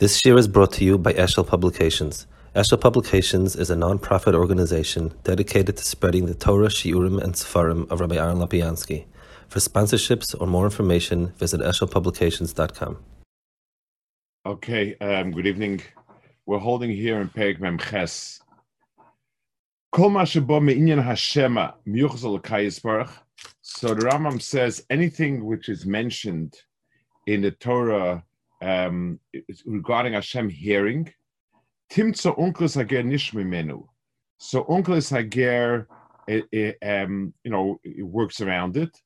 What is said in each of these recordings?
This year is brought to you by Eshel Publications. Eshel Publications is a non-profit organization dedicated to spreading the Torah, Shiurim, and Sefarim of Rabbi Aaron Lopiansky. For sponsorships or more information, visit eshelpublications.com. Okay, um, good evening. We're holding here in Perek Mem Ches. Kol ma shebo me'inyan Hashema miyuchzol Baruch. So the Rambam says anything which is mentioned in the Torah um, regarding Hashem hearing, Timtza Onkelos hager nishmimenu. So Onkelos hager, um, you know, it works around it.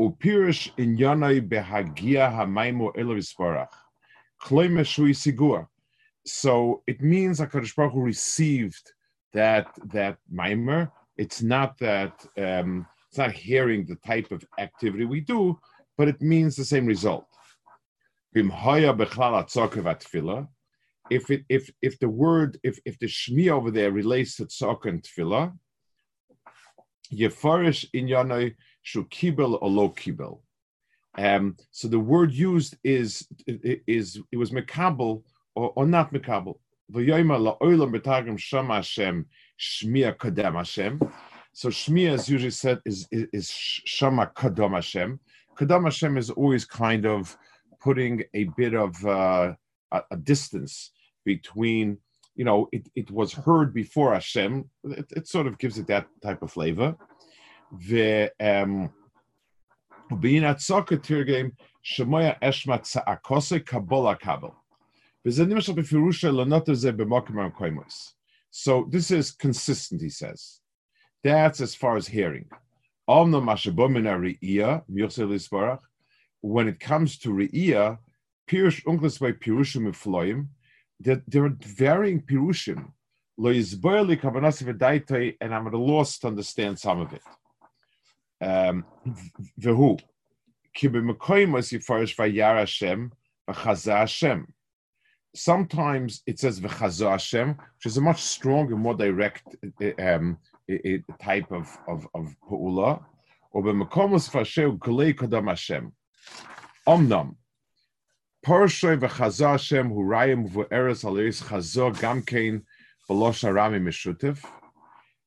Upirish in yanai behagia hamaimu elavisparach. Kloime shui. So it means HaKadosh Baruch Hu received that that mimer. It's not that um, it's not hearing the type of activity we do, but it means the same result. If it if if the word if if the shmi over there relates to tzok and tefillah, yefarish in yanoi shu kibel or lo kibel. Um, so the word used is is it was mekabel or, or not mekabel. So shmiya is usually said is is, is shama kadam Hashem. Kadam Hashem is always kind of putting a bit of uh, a, a, distance between, you know, it, it was heard before Hashem. It, it, sort of gives it that type of flavor. The um, being at soccer tirgame shemoya eshma tzakose kabola kabel. So this is consistent, he says. That's as far as hearing when it comes to Re'iyah, Pirush Onkelos by Pirushim Efloim, that there are varying Pirushim. Lo Yizboyli Kavanas Vedaitai, and I'm at a loss to understand some of it. Um, Vehu, Kibimakoimas Yifarish Vayar Hashem, Vachaza Hashem. Sometimes it says Vachaza Hashem, which is a much stronger, more direct um, type of, of, of Pa'ula. Or Bemakomos Fasheu Glei Kodam Hashem. Omnam. Porsche v'chazah Hashem hu rayim v'eretz aleis chazah gamkein v'losh arami mishutev.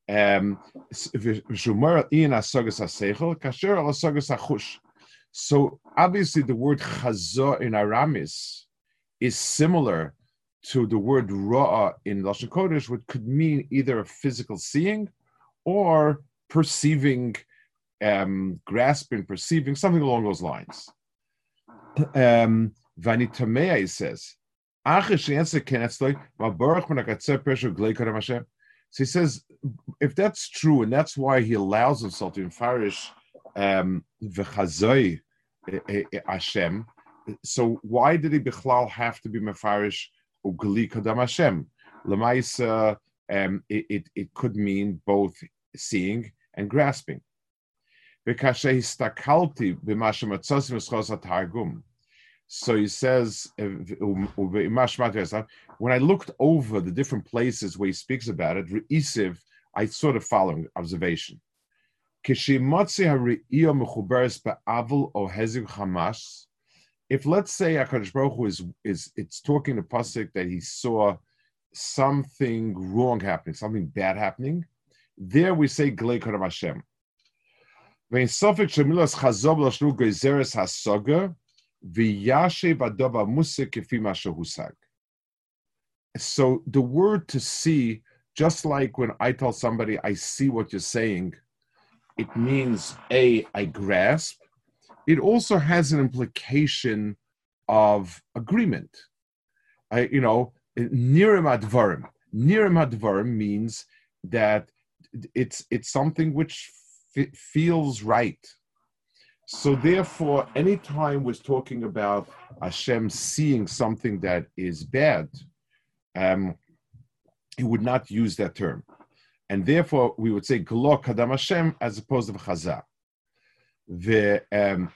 V'shumer in asagas haseichel kasher al asagas hachush. So obviously the word chazah in Aramis is similar to the word ra'ah in Lashon Kodesh, which could mean either a physical seeing or perceiving, um, grasping, perceiving, something along those lines um, Vanitamea, he says, so he says, if that's true, and that's why he allows himself to infarish um, Hashem, so why did he Bichlal have to be mefarish ugli kadam Hashem? Um, it, it, it could mean both seeing and grasping. So he says, uh, when I looked over the different places where he speaks about it, I saw the following observation. If let's say Akadosh Baruch Hu is is it's talking to pasuk that he saw something wrong happening, something bad happening, there we say Glei Hashem. Sofik shemilas chazov lashnu gezeres hasoga v'yashe badova musik kefima shehusag. So the word to see, just like when I tell somebody I see what you're saying, it means a I grasp. It also has an implication of agreement. I, you know, nirim advarim. Nirim advarim means that it's it's something which feels right. So therefore, anytime we're talking about Hashem seeing something that is bad, um, he would not use that term. And therefore, we would say Glo Kadam Hashem as opposed to Chazah. Um,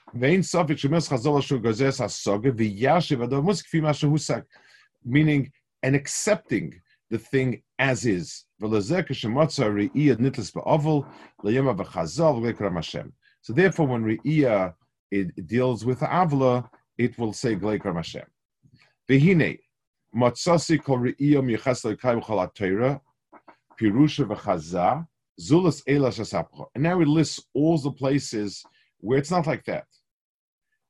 meaning and accepting the thing as is. So therefore, when Re'iyah it deals with Avla, it will say Gleikram Hashem. Vehine, Matzasi kol re'iyah miyichas le'kayim chol ha'teira, pirusha v'chazah, zulas ela shasapcha. And now it lists all the places where it's not like that.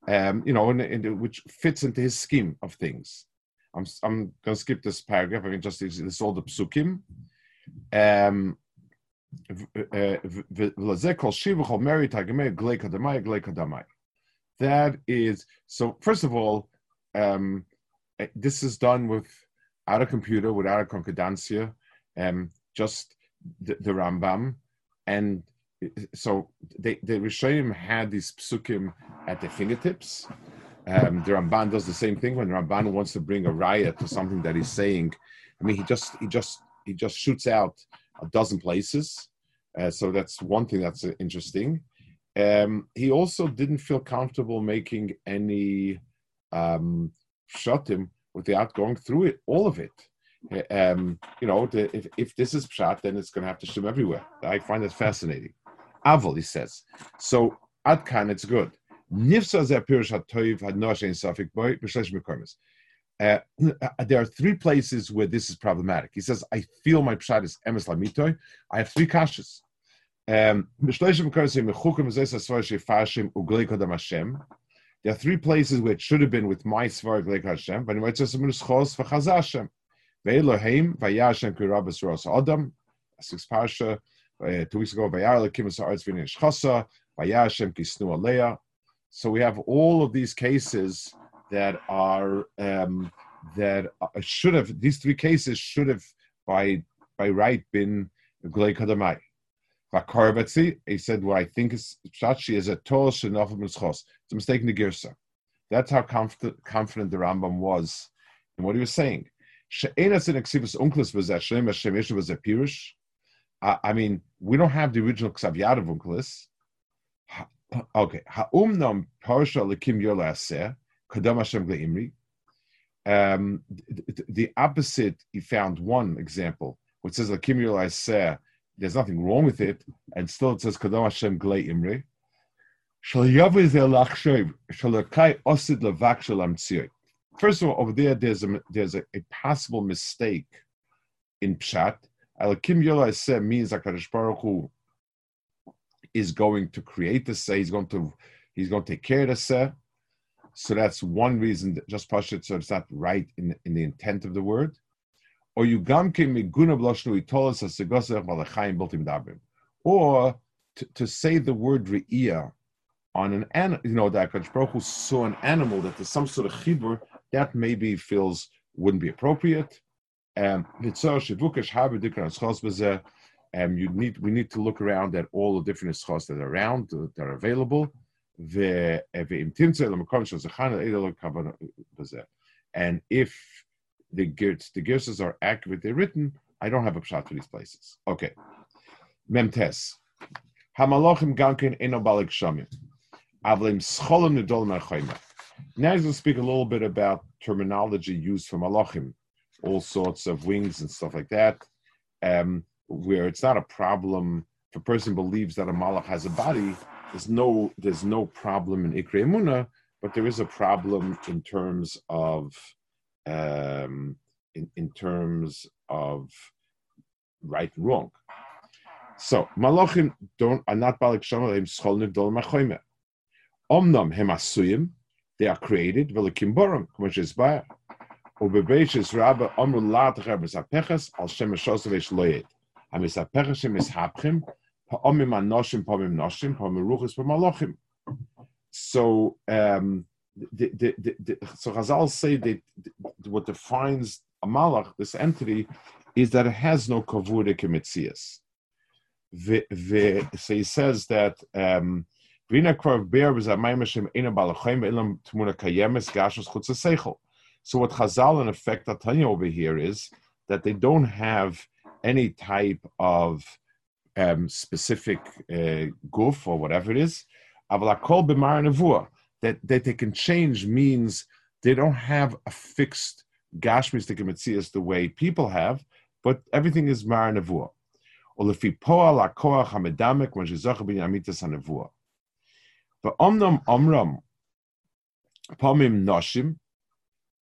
Um, you know, in, in, which fits into his scheme of things. I'm, I'm to skip this paragraph. I mean, just this is all the psukim. Um, that is so. First of all, um, eh, this is done without a computer, without a concordancia, um, just the, the Rambam, and eh, so they, the Rishonim had these psukim at their fingertips. Um, the Ramban does the same thing when Ramban wants to bring a riot to something that he's saying. I mean, he just he just he just shoots out a dozen places. Uh, so that's one thing that's uh, interesting. Um, he also didn't feel comfortable making any um, him without going through it, all of it. Uh, um, you know, the, if, if this is pshat, then it's going to have to shim everywhere. I find that fascinating. Aval, he says. So, Adkan, it's good. Nifsa uh, there are three places where this is problematic. He says, I feel my pshat is emes. I have three kashas. Um, there are three places where it should have been with my svar gleik Hashem, but it says schos v'chaz Hashem. Ve'elohim v'yashem kirabas ros. Six. Uh, two weeks ago, kisnu aleya. So we have all of these cases that are um, that should have these three cases should have by by right been glei kadamai. Vakarvatzi, he said what I think is Shachi is a tol shenofim mitzchos. It's a mistake in the girsa. That's how confident, confident the Rambam was in what he was saying. She'enas in exivus Onkelos was a shem Hashem was a pirush. I mean, we don't have the original Ksav Yad of Onkelos. Okay. Ha'umnam parsha lekim yolaseh kadam Hashem le'imri. Um, the, the opposite, he found one example, which says lekim yolaseh. There's nothing wrong with it, and still it says kadam Hashem le'imri. First of all, over there, there's a there's a, a possible mistake in pshat. Alakim yolaseh means that Kadosh Baruch Hu is going to create the say. He's going to he's going to take care of the say. So that's one reason that just it so it's not right in, in the intent of the word. Or you gamke miguna bloshnu itolas asegosach malachayim boltim dabim. Or to, say the word re'iyah on an animal, you know, that Kadosh Baruch Hu saw an animal that there's some sort of chibur, that maybe feels wouldn't be appropriate. Um, um, you need we need to look around at all the different schos that are around uh, that are available. Uh, and if the gears the gears are accurate, they're written. I don't have a shot for these places. Okay, memtes hamalachim gankin enobalik shamim avlim scholim nedol marchayma. Now he's going to speak a little bit about terminology used for malachim, all sorts of wings and stuff like that. Um, where it's not a problem if a person believes that a malach has a body. There's no there's no problem in ikre emuna, but there is a problem in terms of um, in, in terms of right and wrong. So malachim don't are not balik shamalim schol nivdol machoyme. Omnam hemasuyim they are created velikim boram k'moshes baya. Ubebeishes rabba omru lat rebes apeches al shem shosavish loyed. So um, the, the, the, so Chazal say that what defines a malach, this entity, is that it has no kavura kemitzias. So he says that um, so what Chazal in effect are telling over here is that they don't have any type of um, specific uh, goof or whatever it is, that, that they can change means they don't have a fixed gashmistic mitzias the way people have, but everything is mar nevua. Olefi poal akoach when. But omnam omram pomim noshim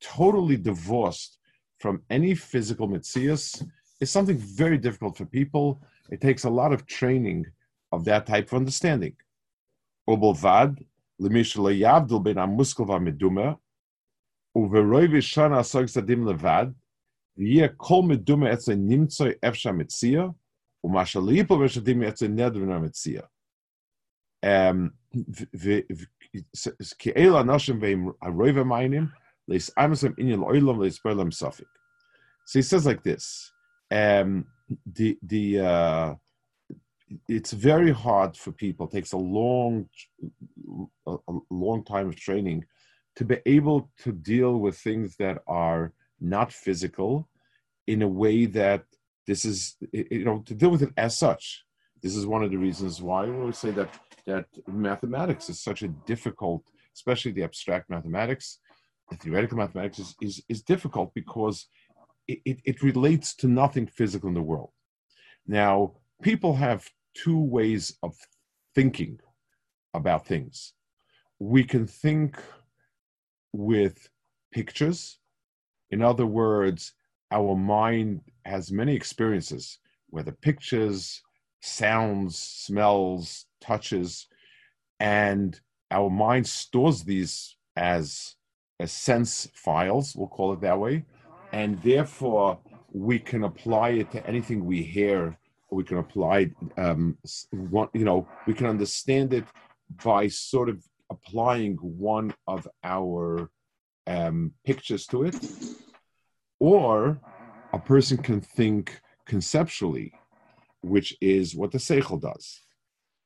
totally divorced from any physical mitzias is something very difficult for people. It takes a lot of training of that type of understanding. V'yeh kol um, v'maynim, so he says like this: um, the the uh, it's very hard for people. Takes a long, a, a long time of training to be able to deal with things that are not physical in a way that this is you know to deal with it as such. This is one of the reasons why we say that that mathematics is such a difficult, especially the abstract mathematics theoretical mathematics is, is, is difficult because it, it, it relates to nothing physical in the world. Now, people have two ways of thinking about things. We can think with pictures. In other words, our mind has many experiences, whether pictures, sounds, smells, touches, and our mind stores these as sense files, we'll call it that way, and therefore we can apply it to anything we hear. We can apply, um, one, you know, we can understand it by sort of applying one of our um, pictures to it, or a person can think conceptually, which is what the seichel does.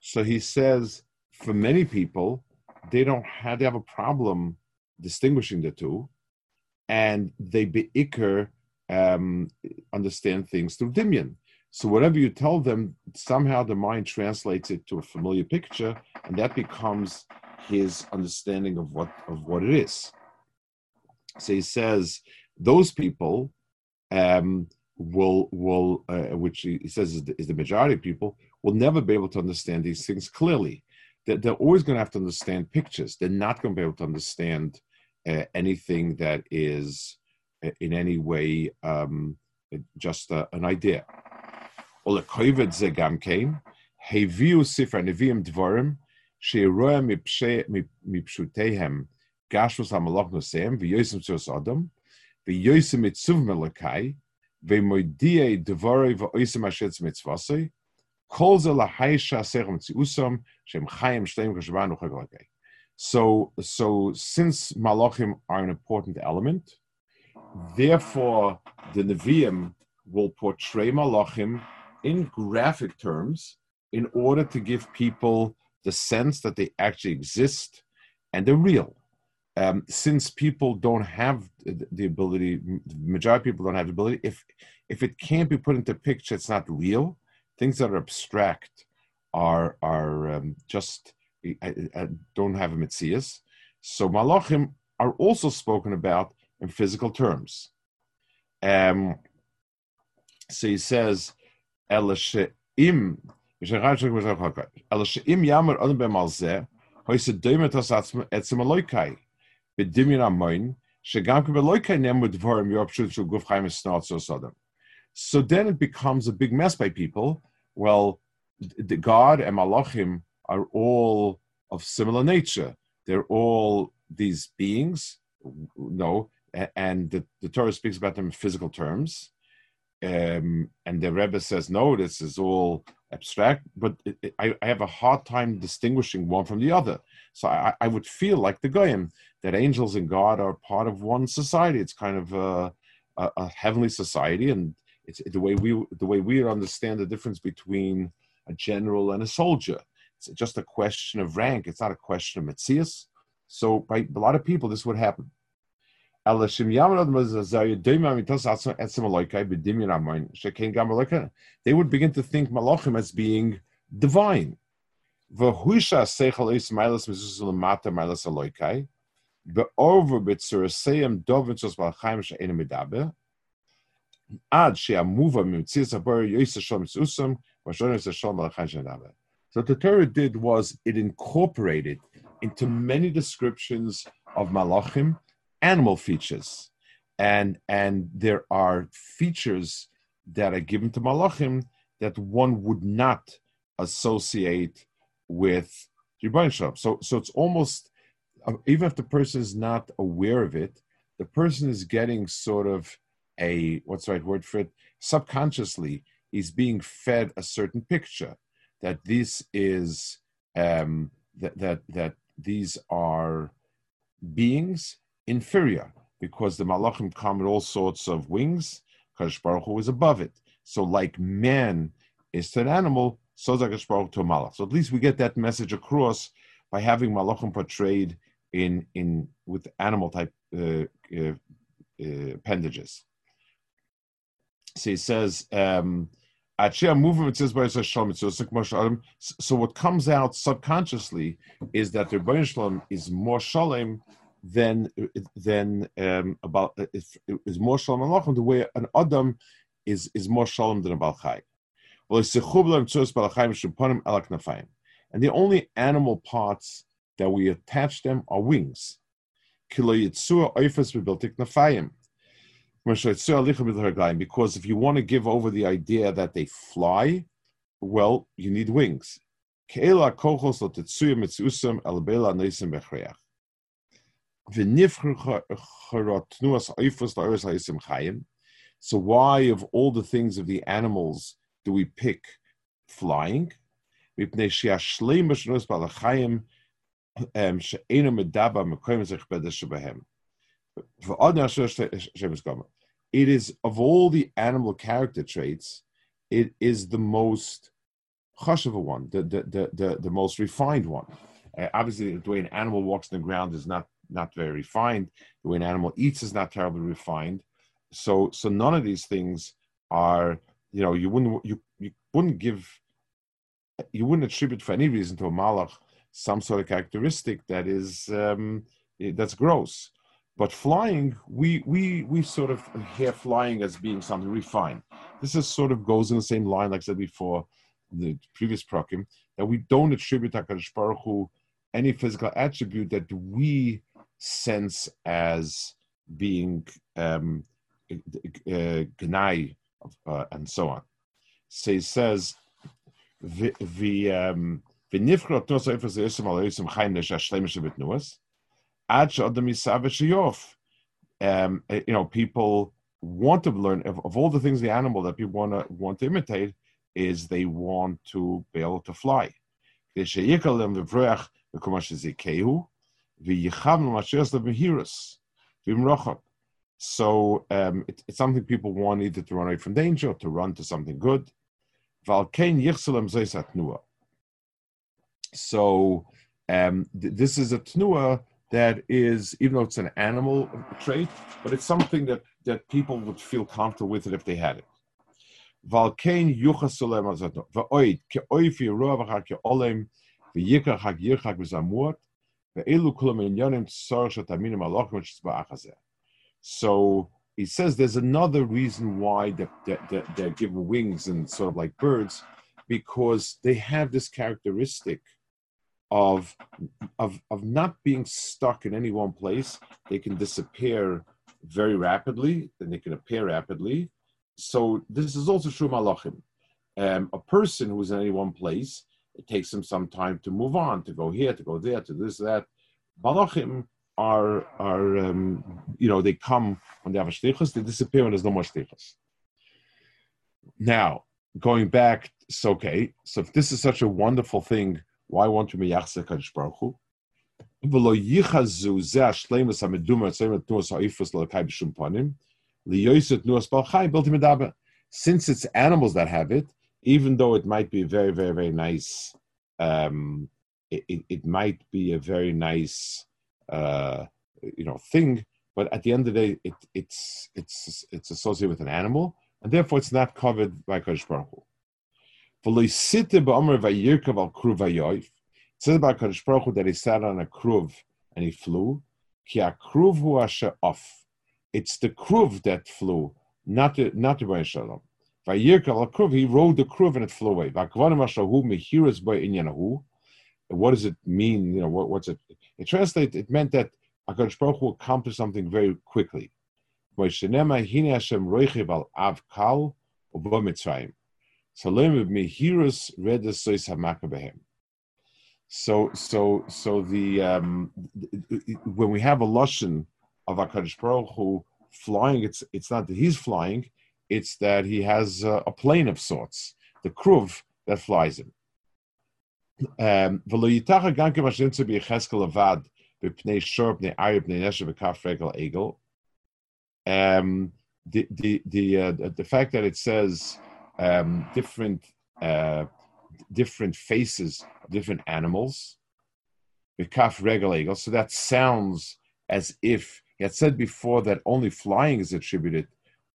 So he says, for many people, they don't have, they have a problem distinguishing the two, and they beikr um, understand things through dimion. So whatever you tell them, somehow the mind translates it to a familiar picture, and that becomes his understanding of what of what it is. So he says those people um, will will uh, which he says is the, is the majority of people will never be able to understand these things clearly they're, they're always going to have to understand pictures. They're not going to be able to understand uh, anything that is uh, in any way um, just uh, an idea. Or the kovet zegam came, heviu sifra neviim dvorim, sheroa mipshutehem, gashus hamalach noseim, v'yosim tzos adam, v'yosim mitzuv melakai, v'moidie dvorei v'oisim ashetz mitzvasei, so, so since malachim are an important element, therefore the Nevi'im will portray malachim in graphic terms in order to give people the sense that they actually exist and they're real. Um, since people don't have the ability, the majority of people don't have the ability. If if it can't be put into picture, it's not real things that are abstract are are um, just don't have a mitzias. So malachim are also spoken about in physical terms. Um, so he says, "Elasheim yamar adam b'malzeh hoyse doimet has etzem aloikai b'dimyon amoin shegam k'beloikai nemu dvorim yorpshut shul guf chaim esnot so sodom." So then it becomes a big mess by people. Well, the God and Malachim are all of similar nature. They're all these beings, no, and the, the Torah speaks about them in physical terms. Um, and the Rebbe says, no, this is all abstract, but it, it, I, I, have a hard time distinguishing one from the other. So I, I, would feel like the Goyim, that angels and God are part of one society. It's kind of a, a, a heavenly society, and it's the way we the way we understand the difference between a general and a soldier. It's just a question of rank. It's not a question of mitzias. So by a lot of people, this would happen. They would begin to think Malachim as being divine. Seichel So the Torah did was it incorporated into many descriptions of Malachim animal features. And, and there are features that are given to Malachim that one would not associate with Shalom. So, so it's almost, uh, even if the person is not aware of it, the person is getting sort of a, what's the right word for it? Subconsciously, he's being fed a certain picture that this is, um, that, that, that these are beings inferior because the malachim come with all sorts of wings. Kadosh Baruch Hu is above it. So, like man is to an animal, so is Kadosh Baruch to malach. So, at least we get that message across by having malachim portrayed in in with animal type uh, uh, uh, appendages. So he says. Um, so what comes out subconsciously is that the Rebbeinu Shalom is more shalom than than um, about is, more shalom malachim the way an adam is is more shalom than a balchai. And the only animal parts that we attach them are wings. Because if you want to give over the idea that they fly, well, you need wings. So why of all the things of the animals do we pick flying? It is of all the animal character traits, it is the most chashuva one, the, the, the, the, the most refined one. Uh, obviously, the way an animal walks on the ground is not not very refined. The way an animal eats is not terribly refined. So so none of these things are you know you wouldn't you you wouldn't give you wouldn't attribute for any reason to a malach some sort of characteristic that is um, that's gross. But flying, we we we sort of hear flying as being something refined. This is sort of goes in the same line, like I said before, the previous prokim, that we don't attribute Hakadosh Baruch Hu any physical attribute that we sense as being um, uh, gnai uh, and so on. So he says, the um, um, uh, you know, people want to learn of, of all the things the animal that people want to want to imitate is they want to be able to fly. So um, it, it's something people want either to run away from danger or to run to something good. So um, th- this is a tnua that is, even though it's an animal trait, but it's something that, that people would feel comfortable with it if they had it. So he says there's another reason why they're, they're given wings and sort of like birds, because they have this characteristic of, of, of not being stuck in any one place. They can disappear very rapidly, and they can appear rapidly. So this is also true malachim. Um, a person who's in any one place, it takes them some time to move on, to go here, to go there, to this, that. Malachim are are um, you know they come when they have a shlichus, they disappear when there's no more shlichus. Now going back, so okay, so if this is such a wonderful thing, why won't you miyachse kadosh baruch hu? Since it's animals that have it, even though it might be very, very, very nice, um, it, it, it might be a very nice, uh, you know, thing. but at the end of the day, it, it's it's it's associated with an animal, and therefore it's not covered by Kodesh Baruch Hu. It says about Kodesh Baruch Hu that he sat on a kruv and he flew. Ki kruv hu off. It's the kruv that flew, not the not the Shalom. Vayirkav kruv, he rode the kruv and it flew away. What does it mean? You know, what, what's it? It translates. It meant that HaKadosh Baruch Hu accomplished something very quickly. So, so, so the um, when we have a lashon of Hakadosh Baruch Hu flying, it's it's not that he's flying, it's that he has a, a plane of sorts, the kruv that flies him. Um, um, the the the uh, the fact that it says um, different uh, different faces, different animals, bekaf regel eagle. So that sounds as if he had said before that only flying is attributed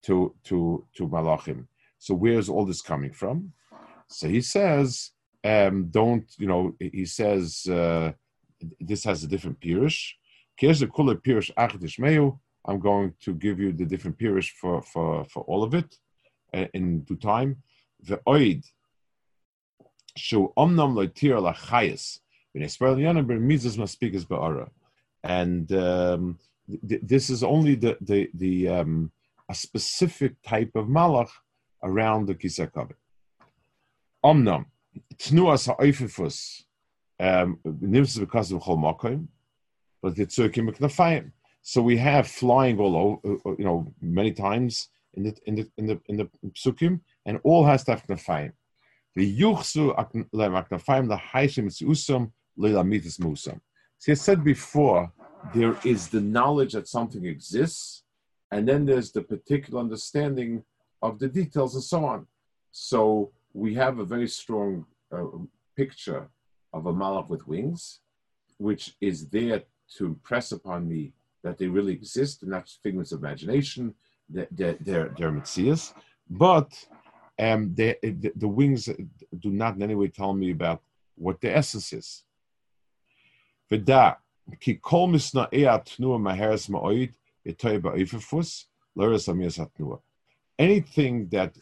to to to malachim. So where's all this coming from? So he says, um, don't you know? He says. Uh, this has a different pirush. I'm going to give you the different pirush for, for, for all of it uh, in due time. The oid shu omnam loitir lachayis and um, th- this is only the the the um, a specific type of malach around the kisakavit. Omnam tnuas ha'oififus um, because of Chol Makom, but the Tzurkim. So we have flying all over, you know, many times in the in the in the in the psukim, and all has to have knafayim. The yuchsu knafayim the haishim usam leilamitis musam. See, I said before, there is the knowledge that something exists, and then there's the particular understanding of the details and so on. So we have a very strong uh, picture of a malach with wings, which is there to press upon me that they really exist and not figments of imagination, that they're, they're, they're mitzias. But um, they, the, the wings do not in any way tell me about what the essence is. V'da ki kol misna maheres ma'oid Anything that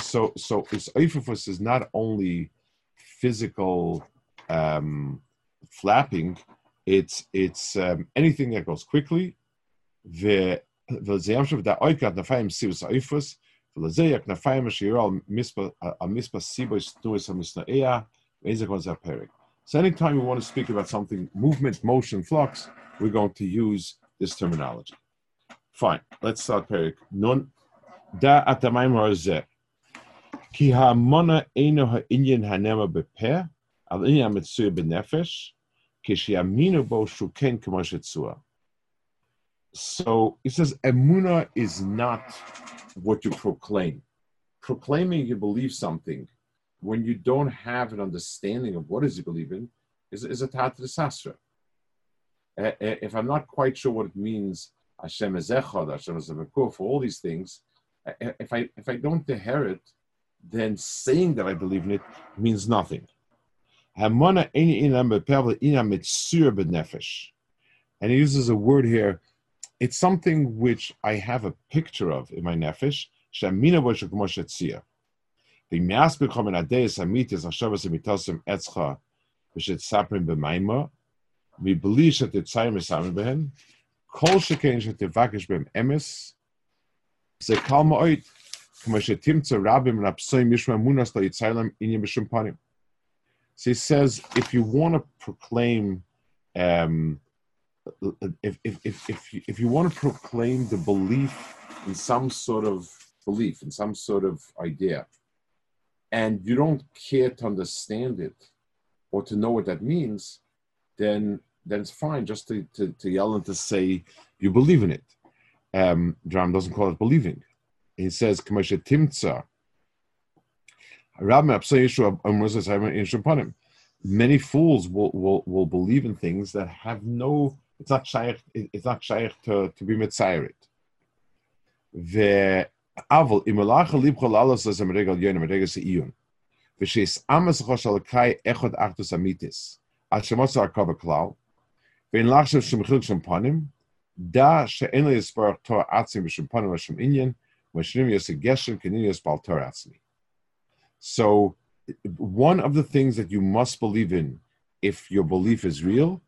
so so is oifufus is not only physical um, flapping, it's it's um, anything that goes quickly. The the da oikat nafayim sivus oifus. ולזייק נפיים אשר על המספר סיבוס תנועס המשנאיה, ואיזה כל זה הפרק. So anytime we want to speak about something, movement, motion, flux, we're going to use this terminology. Fine, let's start Perik. Nun, da atamayim harzeh. Ki ha'amona eino ha'inyan ha'nema bepeh, so it says emuna is not what you proclaim. Proclaiming you believe something when you don't have an understanding of what is you believe in is, is a tat sastra. If I'm not quite sure what it means, Hashem is echad, Hashem is for all these things, if I if I don't inherit, then saying that I believe in it means nothing. And he uses a word here it's something which I have a picture of in my nefesh. Shamina was Moshe Tzia. The Mias bekommen Adeis Amitis Hashavas Amitasim Etzcha Vishet Saprim B'Maima Mi Belish At Tzayim Esamim Behen Kol Shekein Shet Tevakish B'Em Emes Ze Kalma Oit Kama Shetim Tze Rabim Rapsoim Yishma Munas Lo Yitzaylam Inyim B'Shem Panim So he says, if you want to proclaim um, if, if, if, if, you, if you want to proclaim the belief in some sort of belief, in some sort of idea, and you don't care to understand it or to know what that means, then then it's fine just to, to, to yell and to say you believe in it. Um, Dram doesn't call it believing. He says, Timtza, Many fools will, will, will believe in things that have no it's not shaykh, it's not shaykh to, to be mitzayirit. Aval imelach libcho lalos as amregel yon amregel seiyun. V'sheis amas choshal kai echod achtus amitis. Ad shemotza arkava klal. V'in lachshav shemchil shempanim. Da she'en li yisparach to atzim v'shempanim v'shem inyan. V'shinim yoseg geshem k'nin yosbal tor atzmi. So one of the things that you must believe in if your belief is real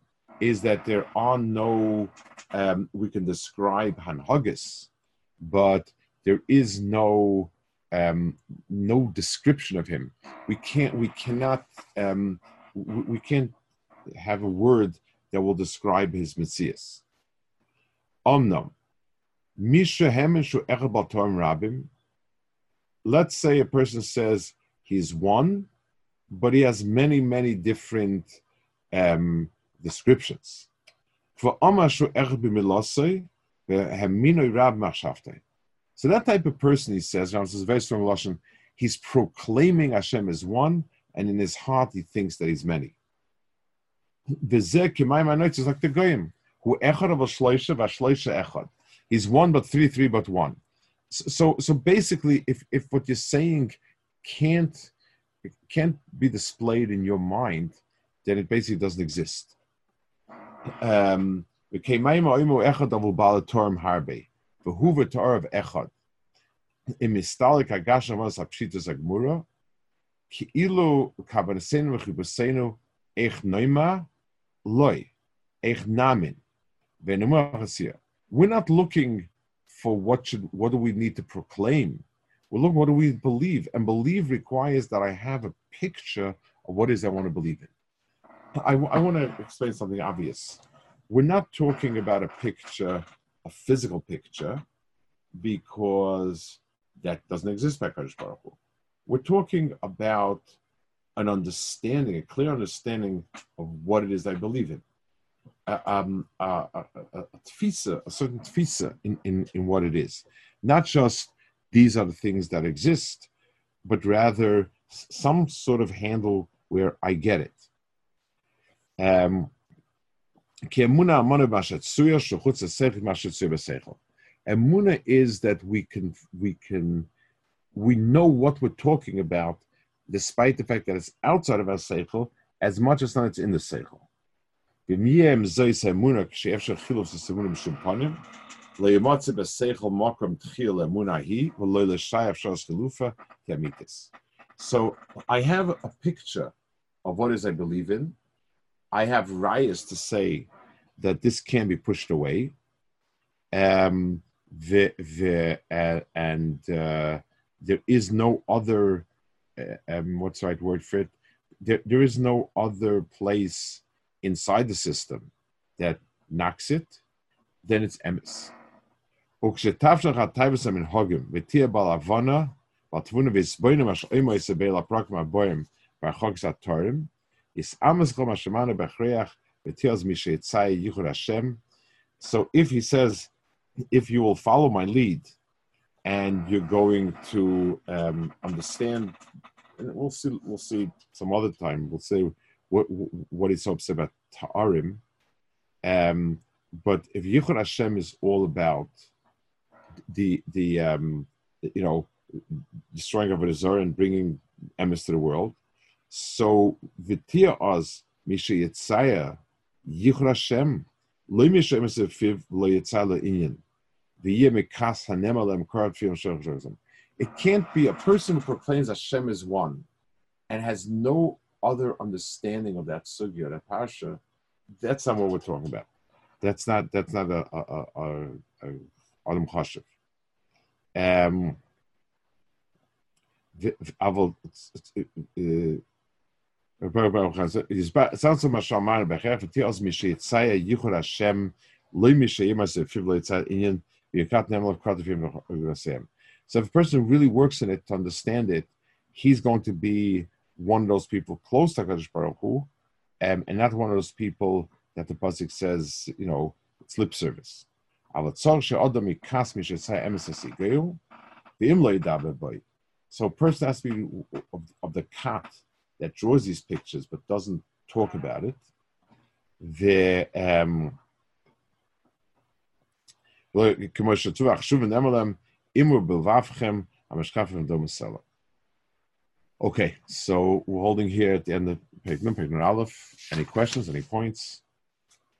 is that there are no, um, we can describe hanhagis, but there is no um, no description of him. We can't we cannot um, we, we can't have a word that will describe his Messias. Omnam. Misha Hemeshu Erbatom Rabim. Let's say a person says he's one, but he has many, many different um, descriptions. So that type of person, he says, is very strong he's proclaiming Hashem as one, and in his heart he thinks that he's many. Is like the Goyim. He's one but three, three but one. So, so basically, if, if what you're saying can't can't be displayed in your mind, then it basically doesn't exist. Um, V'huva ta'ar of echad. Im istalik hagasha mas hapshitas agmura, ki ilu loy, namin. We're not looking for what should, what do we need to proclaim. Well, look, what do we believe? And believe requires that I have a picture of what is I want to believe in. I, I want to explain something obvious. We're not talking about a picture a physical picture because that doesn't exist by Kadosh Baruch Hu. We're talking about an understanding, a clear understanding of what it is I believe in. Uh, um, uh, a, a, a, tfisa, a certain tfisa in, in, in what it is. Not just these are the things that exist, but rather some sort of handle where I get it. Um, Emuna is that we can we can we know what we're talking about, despite the fact that it's outside of our seichel, as much as not it's in the seichel. So I have a picture of what is I believe in, I have riots to say that this can be pushed away. Um, the, the, uh, and uh, there is no other, uh, um, what's the right word for it? There, there is no other place inside the system that knocks it, then it's emes. So if he says, if you will follow my lead, and you're going to um, understand, and we'll see, we'll see some other time. We'll see what what is so upset about Ta'arim. Um, but if Yichud Hashem is all about the the um, you know destroying of Zor and bringing emes to the world, so v'tia oz misha yitzaya yichur Hashem lo misha emesefiv lo yitzala inyan v'yeh mekas hanem alem karat fiyam It can't be a person who proclaims Hashem is one and has no other understanding of that sugya, that parsha. That's not what we're talking about. That's not that's not a a a, a, chashiv. Um, sounds so So if a person really works in it to understand it, he's going to be one of those people close to Hakadosh Baruch Hu, um, and not one of those people that the pasuk says, you know, it's lip service. So a person has to be of, of the cat that draws these pictures but doesn't talk about it, there um Okay, so we're holding here at the end of page Pegman Aleph. Any questions, any points?